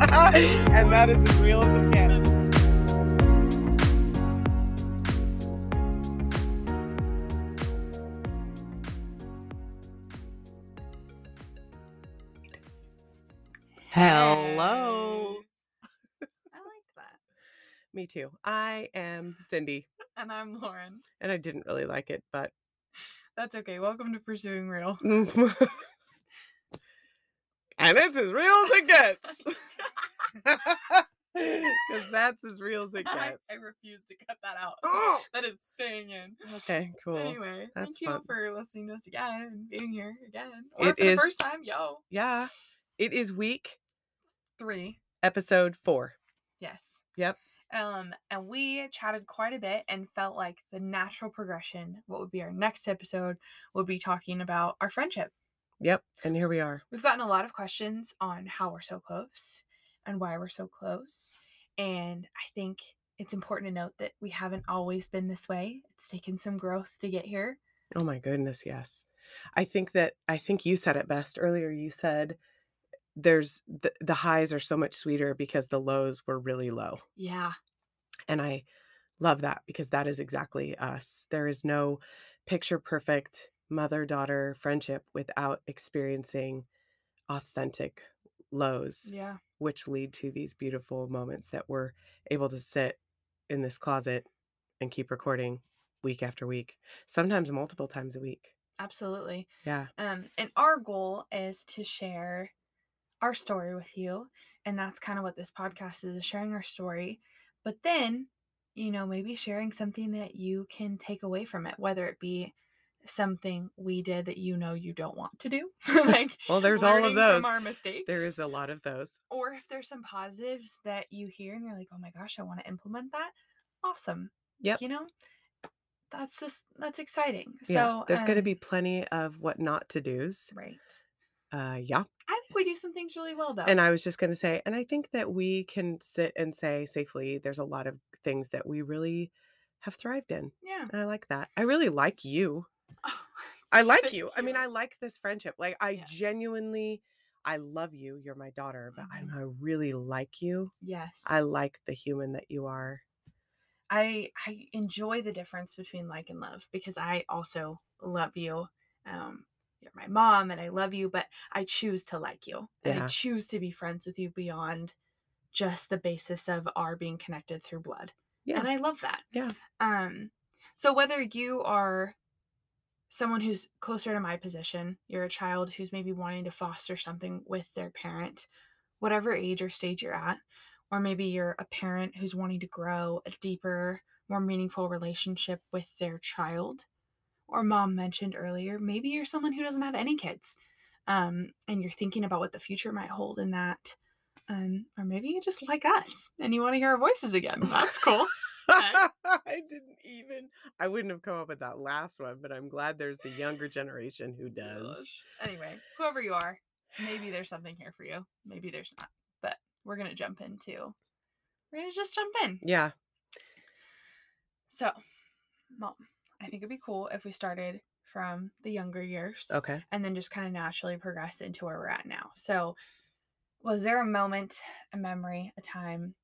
and that is as real as it gets. Hello. I like that. Me too. I am Cyndi, And I'm Lauren. and I didn't really like it, but That's okay. Welcome to Pursuing Real. and it's as real as it gets. Because that's as real as it gets. I refuse to cut that out. Oh! That is staying in. Okay, cool. Anyway, That's thank you fun. for listening to us again and being here again. Or It for the first time, yo. Yeah. It is week Three. episode four. Yes. Yep. Um, and we chatted quite a bit and felt like the natural progression, what would be our next episode, would be talking about our friendship. Yep. And here we are. We've gotten a lot of questions on how we're so close and why we're so close. And I think it's important to note that we haven't always been this way. It's taken some growth to get here. Oh my goodness, yes. I think that I think you said it best earlier. You said there's the, the highs are so much sweeter because the lows were really low. Yeah. And I love that because that is exactly us. There is no picture perfect mother daughter friendship without experiencing authentic lows, Yeah. which lead to these beautiful moments that we're able to sit in this closet and keep recording week after week, sometimes multiple times a week. Absolutely. Yeah. Um, and our goal is to share our story with you. And that's kind of what this podcast is, is sharing our story. But then, you know, maybe sharing something that you can take away from it, whether it be something we did that you know you don't want to do. like Well, there's all of those. From our mistakes. There is a lot of those. or if there's some positives that you hear and you're like, oh my gosh, I want to implement that. Awesome. Yep. You know, that's just that's exciting. yeah. So There's going to um, be plenty of what not to do's. right. Uh, yeah. I think we do some things really well though. And I was just going to say, and I think that we can sit and say safely, there's a lot of things that we really have thrived in. yeah. And I like that. I really like you. Oh, I like Thank you. I mean. I like this friendship. Like, I Yes. genuinely, I love you. You're my daughter, but I, Mhm. I really like you. yes. I like the human that you are. I I enjoy the difference between like and love because I also love you. Um, you're my mom and I love you, but I choose to like you. And I choose to be friends with you beyond just the basis of our being connected through blood. Yeah. And I love that. Yeah. Um, so whether you are someone who's closer to my position, you're a child who's maybe wanting to foster something with their parent, whatever age or stage you're at, or maybe you're a parent who's wanting to grow a deeper, more meaningful relationship with their child, or mom mentioned earlier, maybe you're someone who doesn't have any kids, um, and you're thinking about what the future might hold in that. Um, or maybe you just like us and you want to hear our voices again. That's cool. I didn't even, I wouldn't have come up with that last one, but I'm glad there's the younger generation who does. Anyway, whoever you are, maybe there's something here for you. Maybe there's not. But we're gonna jump into. We're gonna just jump in. Yeah. So, mom, I think it'd be cool if we started from the younger years Okay. and then just kind of naturally progress into where we're at now. So, was there a moment, a memory, a time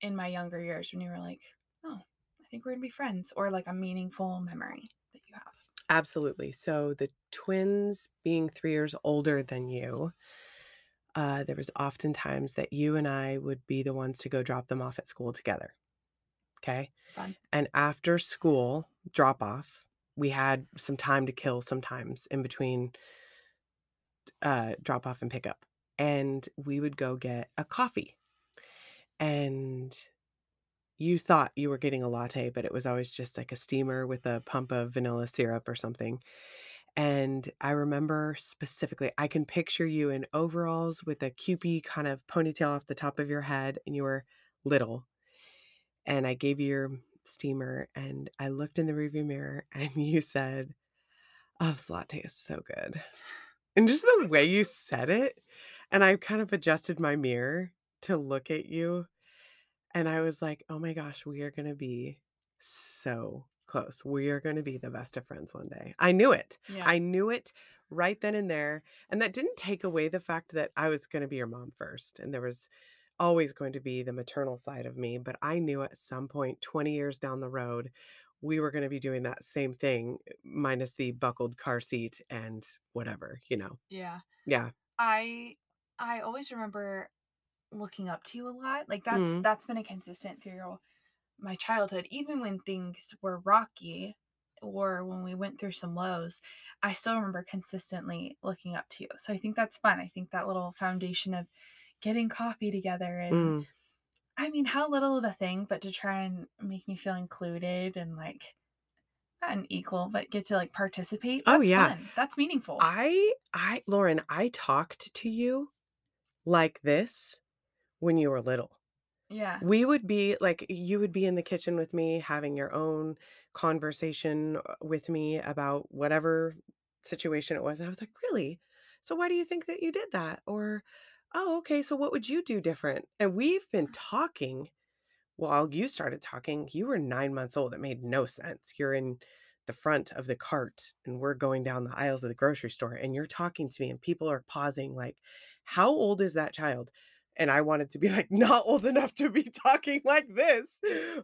in my younger years when you were like, "Oh, I think we're gonna be friends," or like a meaningful memory that you have? Absolutely. So the twins being three years older than you, uh, there was often times that you and I would be the ones to go drop them off at school together. Okay. Fun. And after school drop off, we had some time to kill sometimes in between uh, drop off and pickup. And we would go get a coffee. And you thought you were getting a latte, but it was always just like a steamer with a pump of vanilla syrup or something. And I remember specifically, I can picture you in overalls with a cupie kind of ponytail off the top of your head, and you were little. And I gave you your mm, steamer, and I looked in the rearview mirror, and you said, Oh, this latte is so good. And just the way you said it, and I kind of adjusted my mirror to look at you. And I was like, oh my gosh, we are going to be so close. We are gonna be the best of friends one day. I knew it. Yeah. I knew it right then and there, and that didn't take away the fact that I was gonna be your mom first, and there was always going to be the maternal side of me, but I knew at some point 20 years down the road, we were gonna be doing that same thing, minus the buckled car seat and whatever, you know? Yeah. Yeah. I I always remember looking up to you a lot. Like that's Mhm. that's been a consistent through my childhood. Even when things were rocky or when we went through some lows, I still remember consistently looking up to you. So I think that's fun. I think that little foundation of getting coffee together and Mm. I mean, how little of a thing, but to try and make me feel included and like not an equal, but get to like participate. Oh, yeah. fun. That's meaningful. I I Lauren, I talked to you like this when you were little. yeah. We would be like, you would be in the kitchen with me having your own conversation uh, with me about whatever situation it was. And I was like, really? So why do you think that you did that? Or, oh, okay. So what would you do different? And we've been talking while you started talking. You were nine months old. It made no sense. You're in the front of the cart and we're going down the aisles of the grocery store and you're talking to me and people are pausing like, how old is that child? And I wanted to be like, not old enough to be talking like this.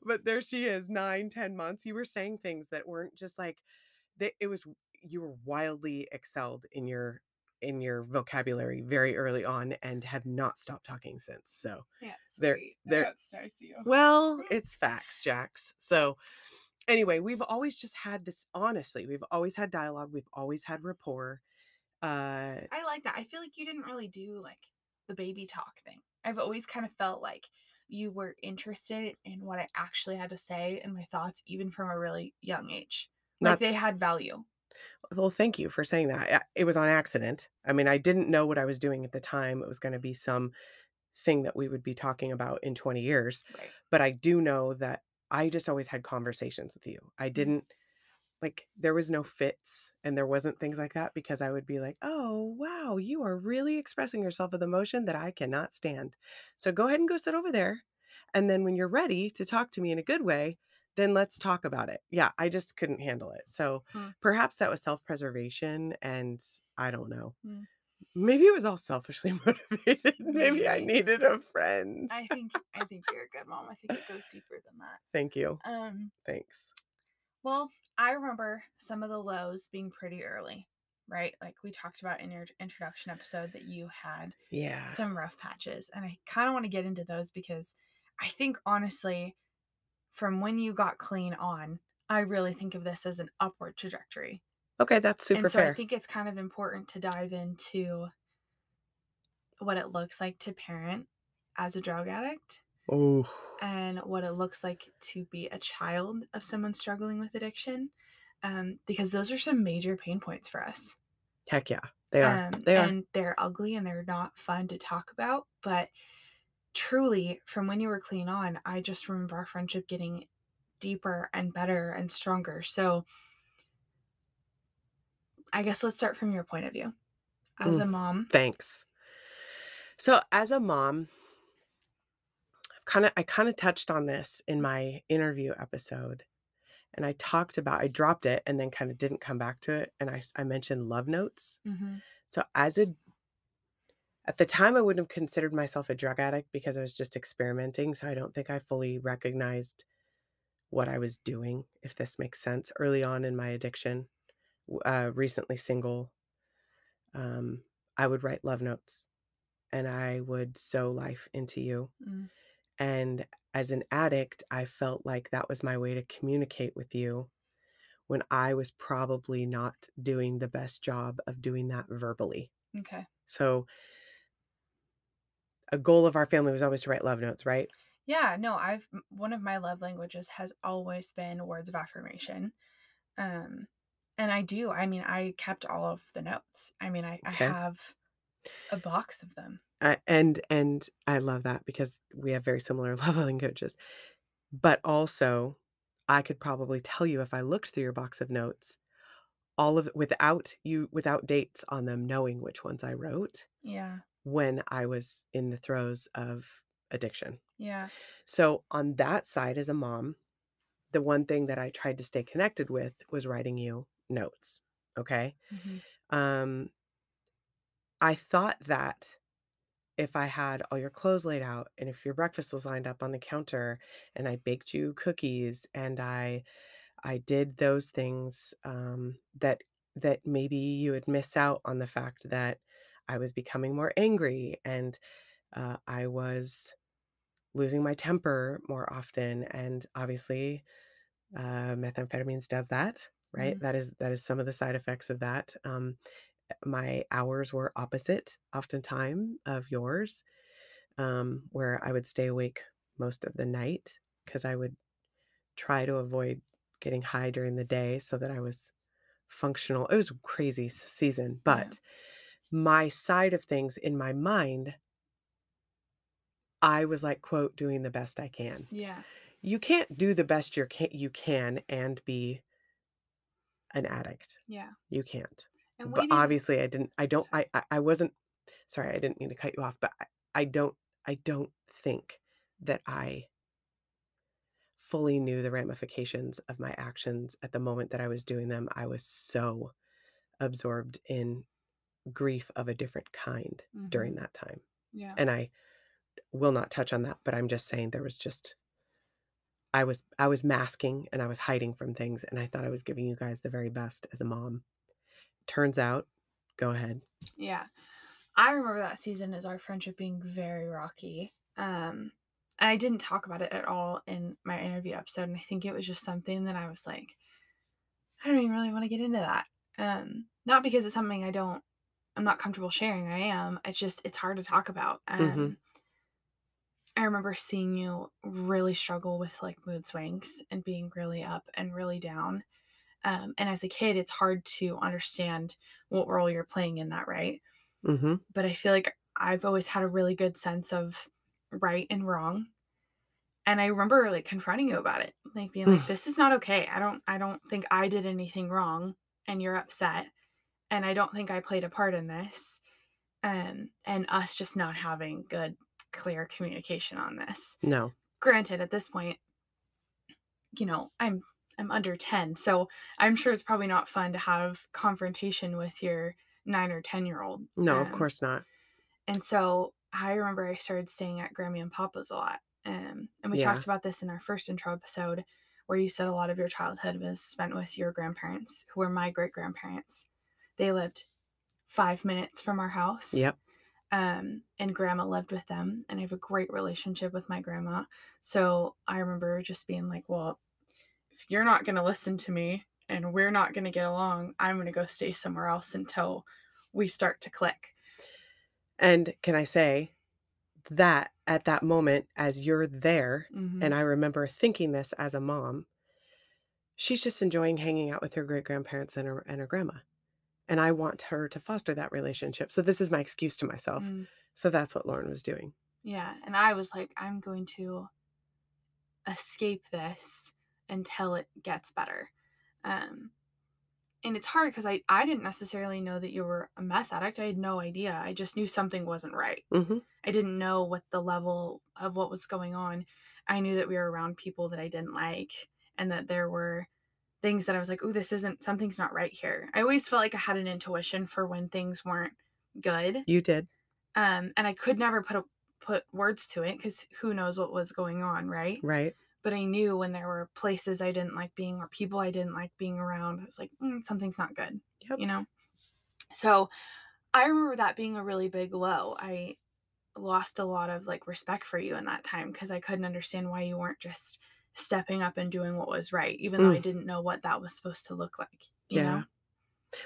But there she is, nine, ten months. You were saying things that weren't just like that it was you were wildly excelled in your in your vocabulary very early on and have not stopped talking since. So Yeah. There- there- well, it's facts, Jax. So anyway, we've always just had this honestly, we've always had dialogue, we've always had rapport. Uh I like that. I feel like you didn't really do like the baby talk thing. I've always kind of felt like you were interested in what I actually had to say and my thoughts, even from a really young age. Like they had value. Well, thank you for saying that. It was on accident. I mean, I didn't know what I was doing at the time. It was going to be some thing that we would be talking about in 20 years. Right. But I do know that I just always had conversations with you. I mm-hmm. didn't like there was no fits and there wasn't things like that because I would be like, "Oh, wow, you are really expressing yourself with emotion that I cannot stand. So go ahead and go sit over there. And then when you're ready to talk to me in a good way, then let's talk about it." Yeah, I just couldn't handle it. So Hmm. perhaps that was self-preservation and I don't know. Hmm. Maybe it was all selfishly motivated. Maybe I needed a friend. I think I think you're a good mom. I think it goes deeper than that. Thank you. Um, Thanks. Well, I remember some of the lows being pretty early, right? Like we talked about in your introduction episode that you had Yeah. some rough patches. And I kind of want to get into those because I think honestly, from when you got clean on, I really think of this as an upward trajectory. Okay, that's super and so I think it's kind of important to dive into what it looks like to parent as a drug addict Oh, what it looks like to be a child of someone struggling with addiction. Um, because those are some major pain points for us. heck yeah. They are. Um, they are. and they're ugly and they're not fun to talk about. But truly, from when you were clean on, I just remember our friendship getting deeper and better and stronger. So I guess let's start from your point of view. As a Mm. mom, Thanks. So as a mom, kind of I kind of touched on this in my interview episode. And I talked about I dropped it and then kind of didn't come back to it and I I mentioned love notes. Mhm. So as a at the time I wouldn't have considered myself a drug addict because I was just experimenting, so I don't think I fully recognized what I was doing, if this makes sense, early on in my addiction. Uh, recently single, um, I would write love notes and I would sow life into you. Mm. And as an addict, I felt like that was my way to communicate with you when I was probably not doing the best job of doing that verbally. okay. So a goal of our family was always to write love notes, right? Yeah, no, I've one of my love languages has always been words of affirmation. Um and I do. I mean, I kept all of the notes. I mean, I, I have a box of them. And and I love that because we have very similar love coaches. But also, I could probably tell you if I looked through your box of notes, all of without you without dates on them, knowing which ones I wrote Yeah. when I was in the throes of addiction. Yeah. So on that side as a mom, the one thing that I tried to stay connected with was writing you notes, okay? Mhm. Um, I thought that if I had all your clothes laid out and if your breakfast was lined up on the counter and I baked you cookies and I I did those things, um, that that maybe you would miss out on the fact that I was becoming more angry and, uh, I was losing my temper more often, and obviously, uh, methamphetamines does that, right? Mhm. That is that is some of the side effects of that. Um, my hours were opposite oftentimes, of yours, um, where I would stay awake most of the night because I would try to avoid getting high during the day so that I was functional. It was a crazy season, Yeah. but my side of things in my mind, I was like, quote, "doing the best I can." Yeah. You can't do the best you can you can and be an addict. Yeah. You can't. And But obviously I didn't I don't I I I wasn't sorry, I didn't mean to cut you off, but I I don't I don't think that I fully knew the ramifications of my actions at the moment that I was doing them. I was so absorbed in grief of a different kind during Mhm. that time. Yeah. And I will not touch on that, but I'm just saying there was just I was I was masking and I was hiding from things and I thought I was giving you guys the very best as a mom. Turns out go ahead. Yeah. I remember that season as our friendship being very rocky. Um, and I didn't talk about it at all in my interview episode, and I think it was just something that I was like, I don't even really want to get into that. Um, not because it's something I don't, I'm not comfortable sharing. I am. It's just it's hard to talk about. Um, Mhm. I remember seeing you really struggle with like mood swings and being really up and really down. Um, and as a kid, it's hard to understand what role you're playing in that, right? Mhm. but I feel like I've always had a really good sense of right and wrong. And I remember like confronting you about it, like being like, this is not okay. I don't I don't think I did anything wrong and you're upset. And I don't think I played a part in this. Um, and us just not having good, clear communication on this. No. Granted, at this point, you know, I'm I'm under 10. So I'm sure it's probably not fun to have confrontation with your nine or 10 year old. No, of Um, course not. And so I remember I started staying at Grammy and Papa's a lot. Um, and we Yeah. talked about this in our first intro episode where you said a lot of your childhood was spent with your grandparents, who were my great grandparents. They lived five minutes from our house. Yep. Um, and grandma lived with them. And I have a great relationship with my grandma. So I remember just being like, well, if you're not going to listen to me and we're not going to get along, I'm going to go stay somewhere else until we start to click. And can I say that at that moment, as you're there, Mhm. and I remember thinking this as a mom, she's just enjoying hanging out with her great grandparents and her and her grandma. And I want her to foster that relationship. So this is my excuse to myself. Mm. So that's what Lauren was doing. Yeah, and I was like, I'm going to escape this until it gets better. Um, and it's hard because I, I didn't necessarily know that you were a meth addict. I had no idea. I just knew something wasn't right. Mhm. I didn't know what the level of what was going on. I knew that we were around people that I didn't like and that there were things that I was like, oh, this isn't, something's not right here. I always felt like I had an intuition for when things weren't good You did. um and i could never put a, put words to it because who knows what was going on right Right. But i knew when there were places i didn't like being or people i didn't like being around i was like mm, something's not good Yep. you know so i remember that being a really big low i lost a lot of like respect for you in that time because i couldn't understand why you weren't just stepping up and doing what was right even though i Mm. didn't know what that was supposed to look like you Yeah. know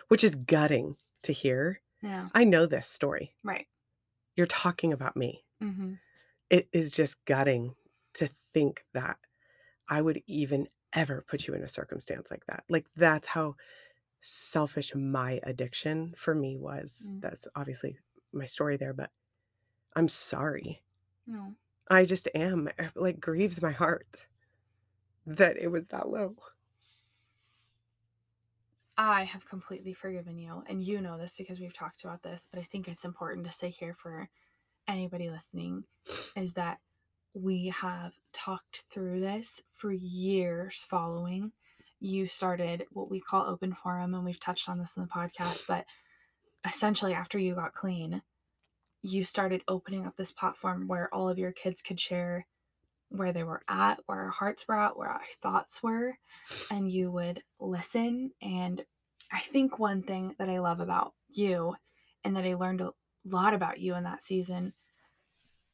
Which is gutting to hear. yeah I know this story. right You're talking about me. mm-hmm. It is just gutting to think that I would even ever put you in a circumstance like that. Like that's how selfish my addiction for me was. Mm. That's obviously my story there, but I'm sorry. no I just am. It, like grieves my heart that it was that low. I have completely forgiven you, and you know this because we've talked about this, but I think it's important to say here for anybody listening is that we have talked through this for years following. You started what we call open forum, and we've touched on this in the podcast, but essentially, after you got clean, you started opening up this platform where all of your kids could share where they were at, where our hearts were at, where our thoughts were, and you would listen. And I think one thing that I love about you and that I learned a lot about you in that season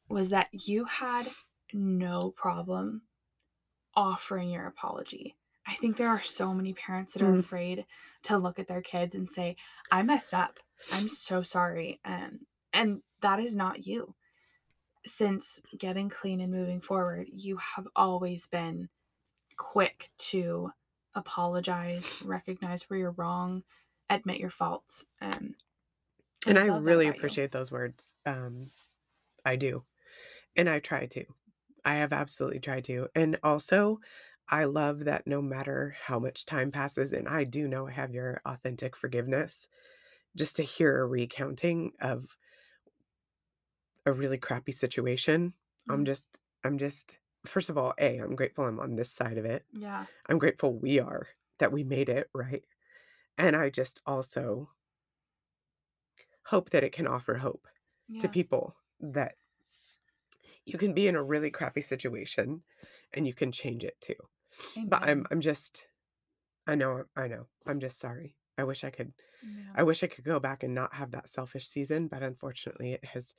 was that you had no problem offering your apology. I think there are so many parents that are Mm. afraid to look at their kids and say, "I messed up. I'm so sorry." Um, and that is not you. Since getting clean and moving forward, you have always been quick to apologize, recognize where you're wrong, admit your faults. Um, And I love really about you. appreciate those words. Um, I do. And I try to. I have absolutely tried to. And also, I love that no matter how much time passes, and I do know I have your authentic forgiveness, just to hear a recounting of a really crappy situation, I'm Mhm. just, I'm just, first of all, A, I'm grateful I'm on this side of it. Yeah. I'm grateful we are, that we made it, right? And I just also hope that it can offer hope to people that you can be in a really crappy situation and you can change it too. But I'm I'm just I know I know. I'm just sorry. I wish I could Yeah. I wish I could go back and not have that selfish season, but unfortunately it has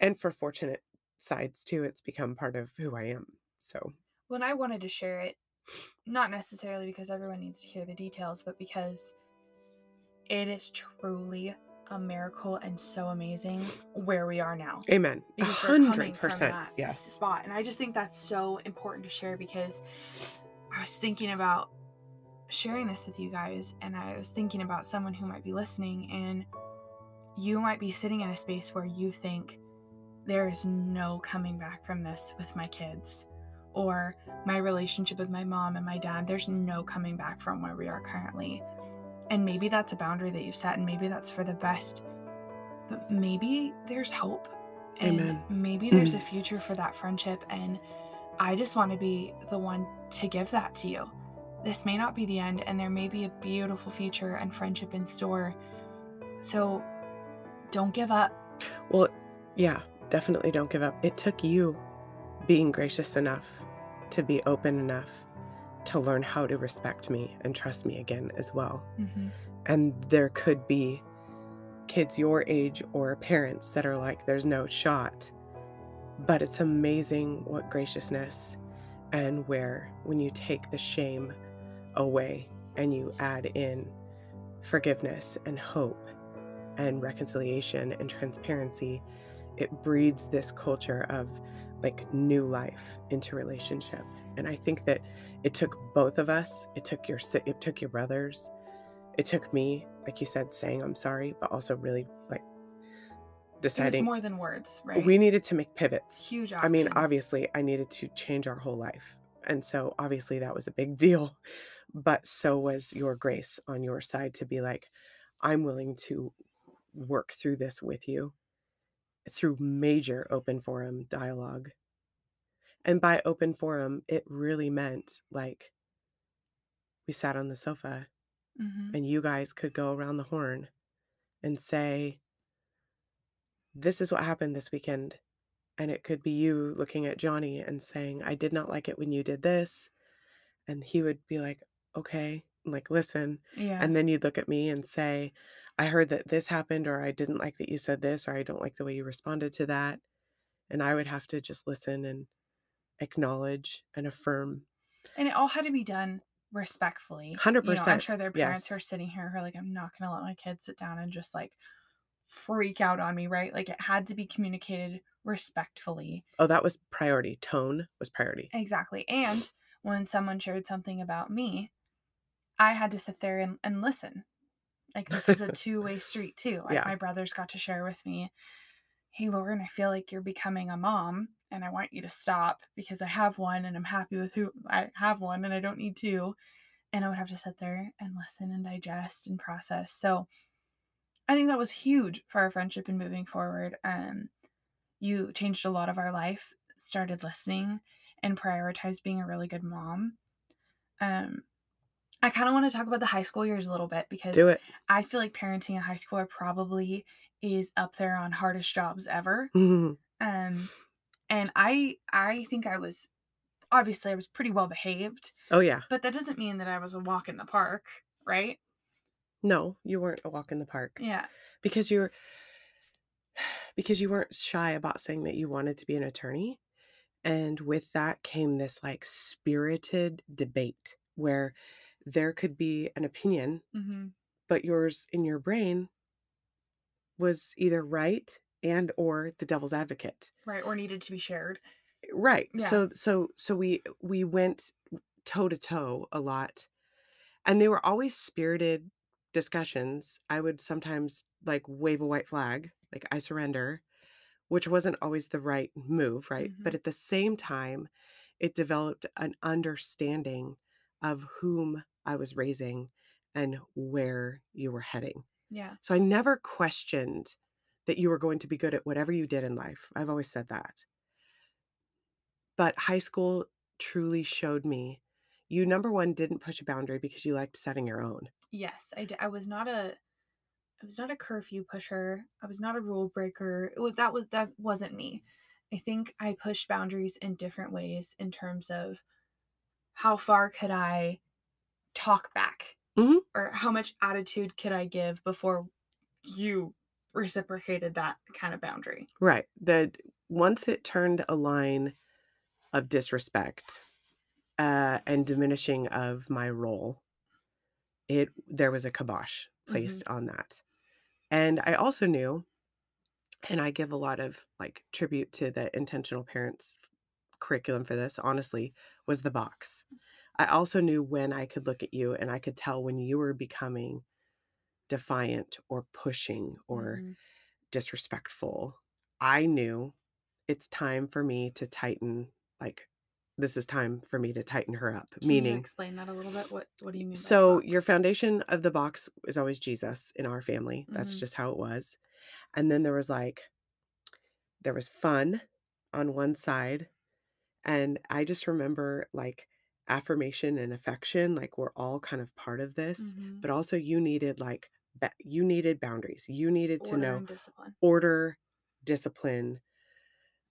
and for fortunate sides too, it's become part of who I am. So, When I wanted to share it, not necessarily because everyone needs to hear the details, but because it is truly a miracle and so amazing where we are now. amen. A Because we're coming hundred percent. Yes. spot. And I just think that's so important to share because I was thinking about sharing this with you guys and I was thinking about someone who might be listening and you might be sitting in a space where you think there is no coming back from this with my kids or my relationship with my mom and my dad there's no coming back from where we are currently and maybe that's a boundary that you've set and maybe that's for the best but maybe there's hope and Amen. maybe hmm. there's a future for that friendship and i just want to be the one to give that to you this may not be the end and there may be a beautiful future and friendship in store so don't give up Well, yeah, definitely don't give up. It took you being gracious enough to be open enough to learn how to respect me and trust me again as well. mm-hmm. And there could be kids your age or parents that are like, there's no shot. But it's amazing what graciousness and where, when you take the shame away and you add in forgiveness and hope and reconciliation and transparency, it breeds this culture of like new life into relationship. And I think that it took both of us. It took your it took your brothers. It took me, like you said, saying I'm sorry, but also really like deciding more than words right we needed to make pivots. huge I mean, obviously, I needed to change our whole life. And so, obviously, that was a big deal. But so was your grace on your side to be like, I'm willing to work through this with you through major open forum dialogue. And by open forum, it really meant like we sat on the sofa Mhm. and you guys could go around the horn and say, This is what happened this weekend. And it could be you looking at Johnny and saying, I did not like it when you did this. And he would be like, Okay, like, listen. yeah And then you'd look at me and say, I heard that this happened, or I didn't like that you said this, or I don't like the way you responded to that. And I would have to just listen and acknowledge and affirm. And it all had to be done respectfully. You know, I'm sure their parents yes. are sitting here who are like, I'm not going to let my kids sit down and just like freak out on me, right? Like it had to be communicated respectfully. Oh, that was priority. Tone was priority. Exactly. And when someone shared something about me, I had to sit there and, and listen. Like this is a two way street too. Like Yeah. my brothers got to share with me, hey Lauren, I feel like you're becoming a mom and I want you to stop because I have one and I'm happy with who I have one and I don't need two. And I would have to sit there and listen and digest and process. So I think that was huge for our friendship and moving forward. Um you changed a lot of our life started listening and prioritized being a really good mom. Um, I kind of want to talk about the high school years a little bit because Do it. I feel like parenting a high schooler probably is up there on hardest jobs ever. Mhm. Um, and I I think I was obviously I was pretty well behaved, Oh, yeah. but that doesn't mean that I was a walk in the park, right? No, you weren't a walk in the park Yeah. because you're because you weren't shy about saying that you wanted to be an attorney. And with that came this like spirited debate where there could be an opinion, hmm but yours in your brain was either right and or the devil's advocate. Right. Or needed to be shared. Right. Yeah. So so so we we went toe to toe a lot. And they were always spirited discussions. I would sometimes like wave a white flag, like I surrender, which wasn't always the right move, right? But Mhm. at the same time, it developed an understanding of whom I was raising and where you were heading. Yeah. So I never questioned that you were going to be good at whatever you did in life. I've always said that. But high school truly showed me you number one didn't push a boundary because you liked setting your own. Yes. I I was not a I was not a curfew pusher. I was not a rule breaker. It was that was that wasn't me. I think I pushed boundaries in different ways in terms of how far could I talk back Mhm. or how much attitude could I give before you reciprocated that kind of boundary. Right. That once it turned a line of disrespect uh, and diminishing of my role, it there was a kibosh placed on that. And I also knew, and I give a lot of like tribute to the intentional parents curriculum for this, honestly, was the box. I also knew when I could look at you and I could tell when you were becoming defiant or pushing or Mhm. disrespectful. I knew it's time for me to tighten, like, this is time for me to tighten her up. Can you Meaning, explain that a little bit? What what do you mean? so your foundation of the box is always Jesus in our family. That's Mhm. just how it was. And then there was like, there was fun on one side. And I just remember like affirmation and affection, like we're all kind of part of this. Mhm. But also, you needed like, ba- you needed boundaries. You needed to know discipline. order, discipline.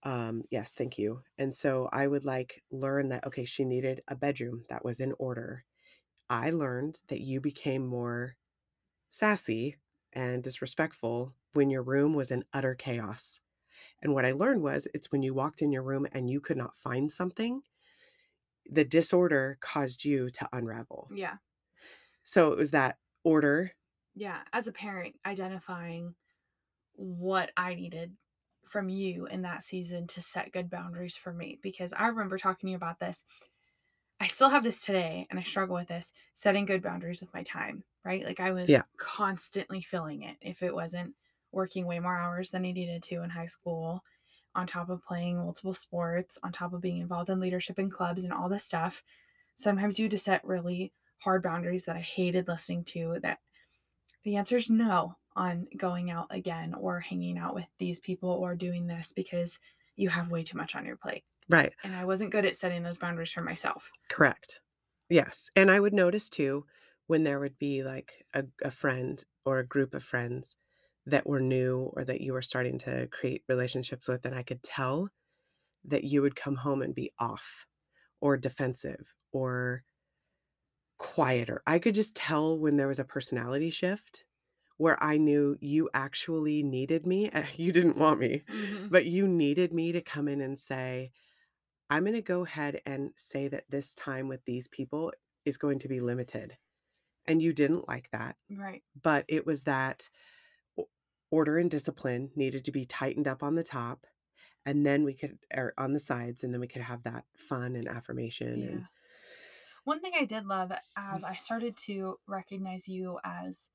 Um, yes, thank you. And so I would like learn that, okay, she needed a bedroom that was in order. I learned that you became more sassy and disrespectful when your room was in utter chaos. And what I learned was it's when you walked in your room and you could not find something, the disorder caused you to unravel. Yeah. So it was that order. Yeah. As a parent, identifying what I needed from you in that season to set good boundaries for me. Because I remember talking to you about this. I still have this today and I struggle with this setting good boundaries with my time, right? Like I was Yeah. constantly filling it if it wasn't working way more hours than I needed to in high school, on top of playing multiple sports, on top of being involved in leadership and clubs and all this stuff. Sometimes you had to set really hard boundaries that I hated listening to that the answer is no on going out again or hanging out with these people or doing this because you have way too much on your plate. Right. And I wasn't good at setting those boundaries for myself. Correct. Yes. And I would notice too when there would be like a, a friend or a group of friends that were new or that you were starting to create relationships with, and I could tell that you would come home and be off or defensive or quieter. I could just tell when there was a personality shift where I knew you actually needed me. You didn't want me, mm-hmm. but you needed me to come in and say, I'm going to go ahead and say that this time with these people is going to be limited. And you didn't like that, Right. but it was that order and discipline needed to be tightened up on the top. And then we could, or on the sides, and then we could have that fun and affirmation. Yeah. And One thing I did love as I started to recognize you as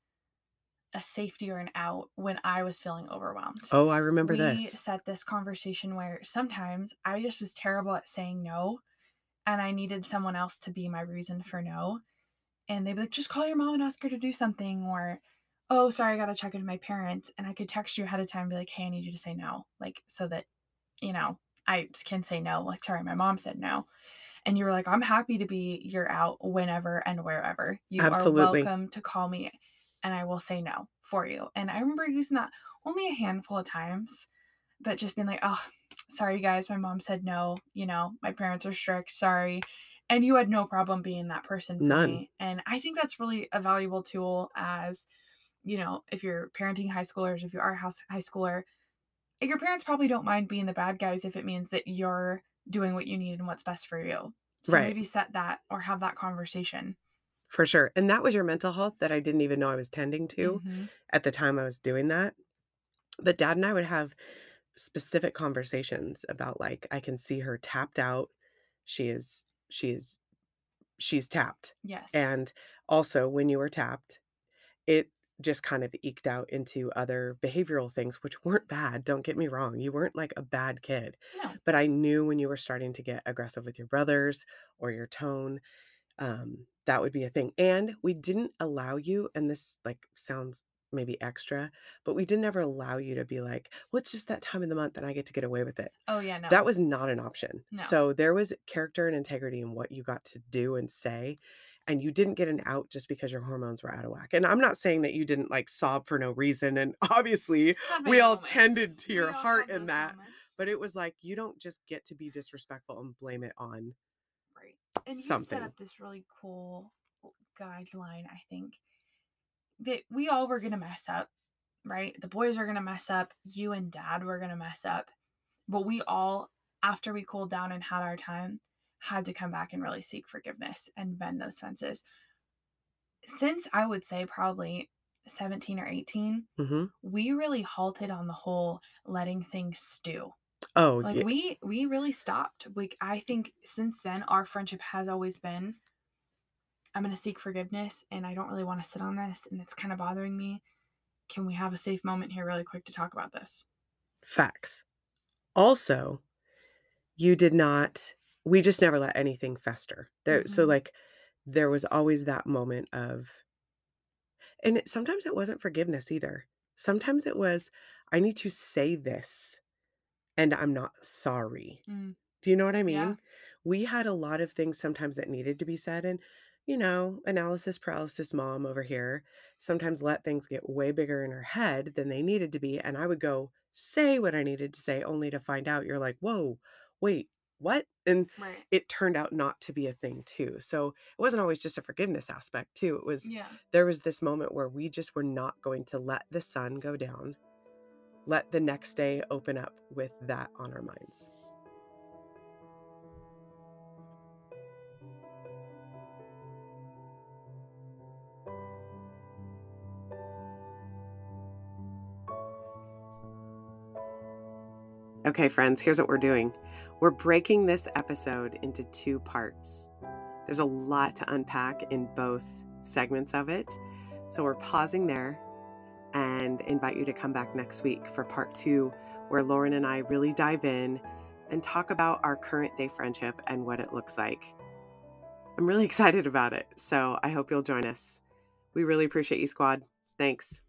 a safety or an out when I was feeling overwhelmed. oh, I remember this. we this. set this conversation where sometimes I just was terrible at saying no and I needed someone else to be my reason for no. And they'd be like, just call your mom and ask her to do something, or oh, sorry, I gotta check into my parents. And I could text you ahead of time and be like, hey, I need you to say no. Like so that, you know, I can say no. Like, sorry, my mom said no. And you were like, I'm happy to be your out whenever and wherever. You Absolutely. are welcome to call me and I will say no for you. And I remember using that only a handful of times, but just being like, oh, sorry guys, my mom said no. You know, my parents are strict. Sorry. And you had no problem being that person for None. me. And I think that's really a valuable tool as, you know, if you're parenting high schoolers, if you are a house high schooler, your parents probably don't mind being the bad guys if it means that you're doing what you need and what's best for you. So Right. maybe set that or have that conversation. For sure. And that was your mental health that I didn't even know I was tending to Mhm. at the time I was doing that. But dad and I would have specific conversations about like I can see her tapped out. She is she is she's tapped. Yes. And also when you were tapped, it just kind of eked out into other behavioral things which weren't bad. Don't get me wrong. You weren't like a bad kid. no. But I knew when you were starting to get aggressive with your brothers or your tone, um, that would be a thing. And we didn't allow you, and this like sounds maybe extra, but we didn't ever allow you to be like, well, it's just that time of the month and I get to get away with it. Oh yeah, no. That was not an option. No. So there was character and integrity in what you got to do and say. And you didn't get an out just because your hormones were out of whack. And I'm not saying that you didn't like sob for no reason. And obviously, we all moments. tended to your heart in that. moments. but it was like, you don't just get to be disrespectful and blame it on. Right. And you something. set up this really cool guideline, I think, that we all were going to mess up, right? The boys are going to mess up. You and dad were going to mess up. But we all, after we cooled down and had our time, had to come back and really seek forgiveness and bend those fences. Since I would say probably 17 or 18, hmm we really halted on the whole letting things stew Oh, like yeah. we we really stopped like i think since then our friendship has always been i'm going to seek forgiveness and i don't really want to sit on this and it's kind of bothering me can we have a safe moment here really quick to talk about this Facts. Also, you did not we just never let anything fester. There so Mhm. like there was always that moment of and it, sometimes it wasn't forgiveness either. Sometimes it was I need to say this and I'm not sorry. Mm, Do you know what I mean? Yeah. We had a lot of things sometimes that needed to be said and you know, analysis paralysis mom over here sometimes let things get way bigger in her head than they needed to be and I would go say what I needed to say only to find out you're like, "Whoa, wait, what?" And right it turned out not to be a thing too. So, it wasn't always just a forgiveness aspect too. It was yeah there was this moment where we just were not going to let the sun go down. Let the next day open up with that on our minds. Okay, friends, here's what we're doing. We're breaking this episode into two parts. There's a lot to unpack in both segments of it. So we're pausing there and invite you to come back next week for part two, where Lauren and I really dive in and talk about our current day friendship and what it looks like. I'm really excited about it. So I hope you'll join us. We really appreciate you, squad. Thanks.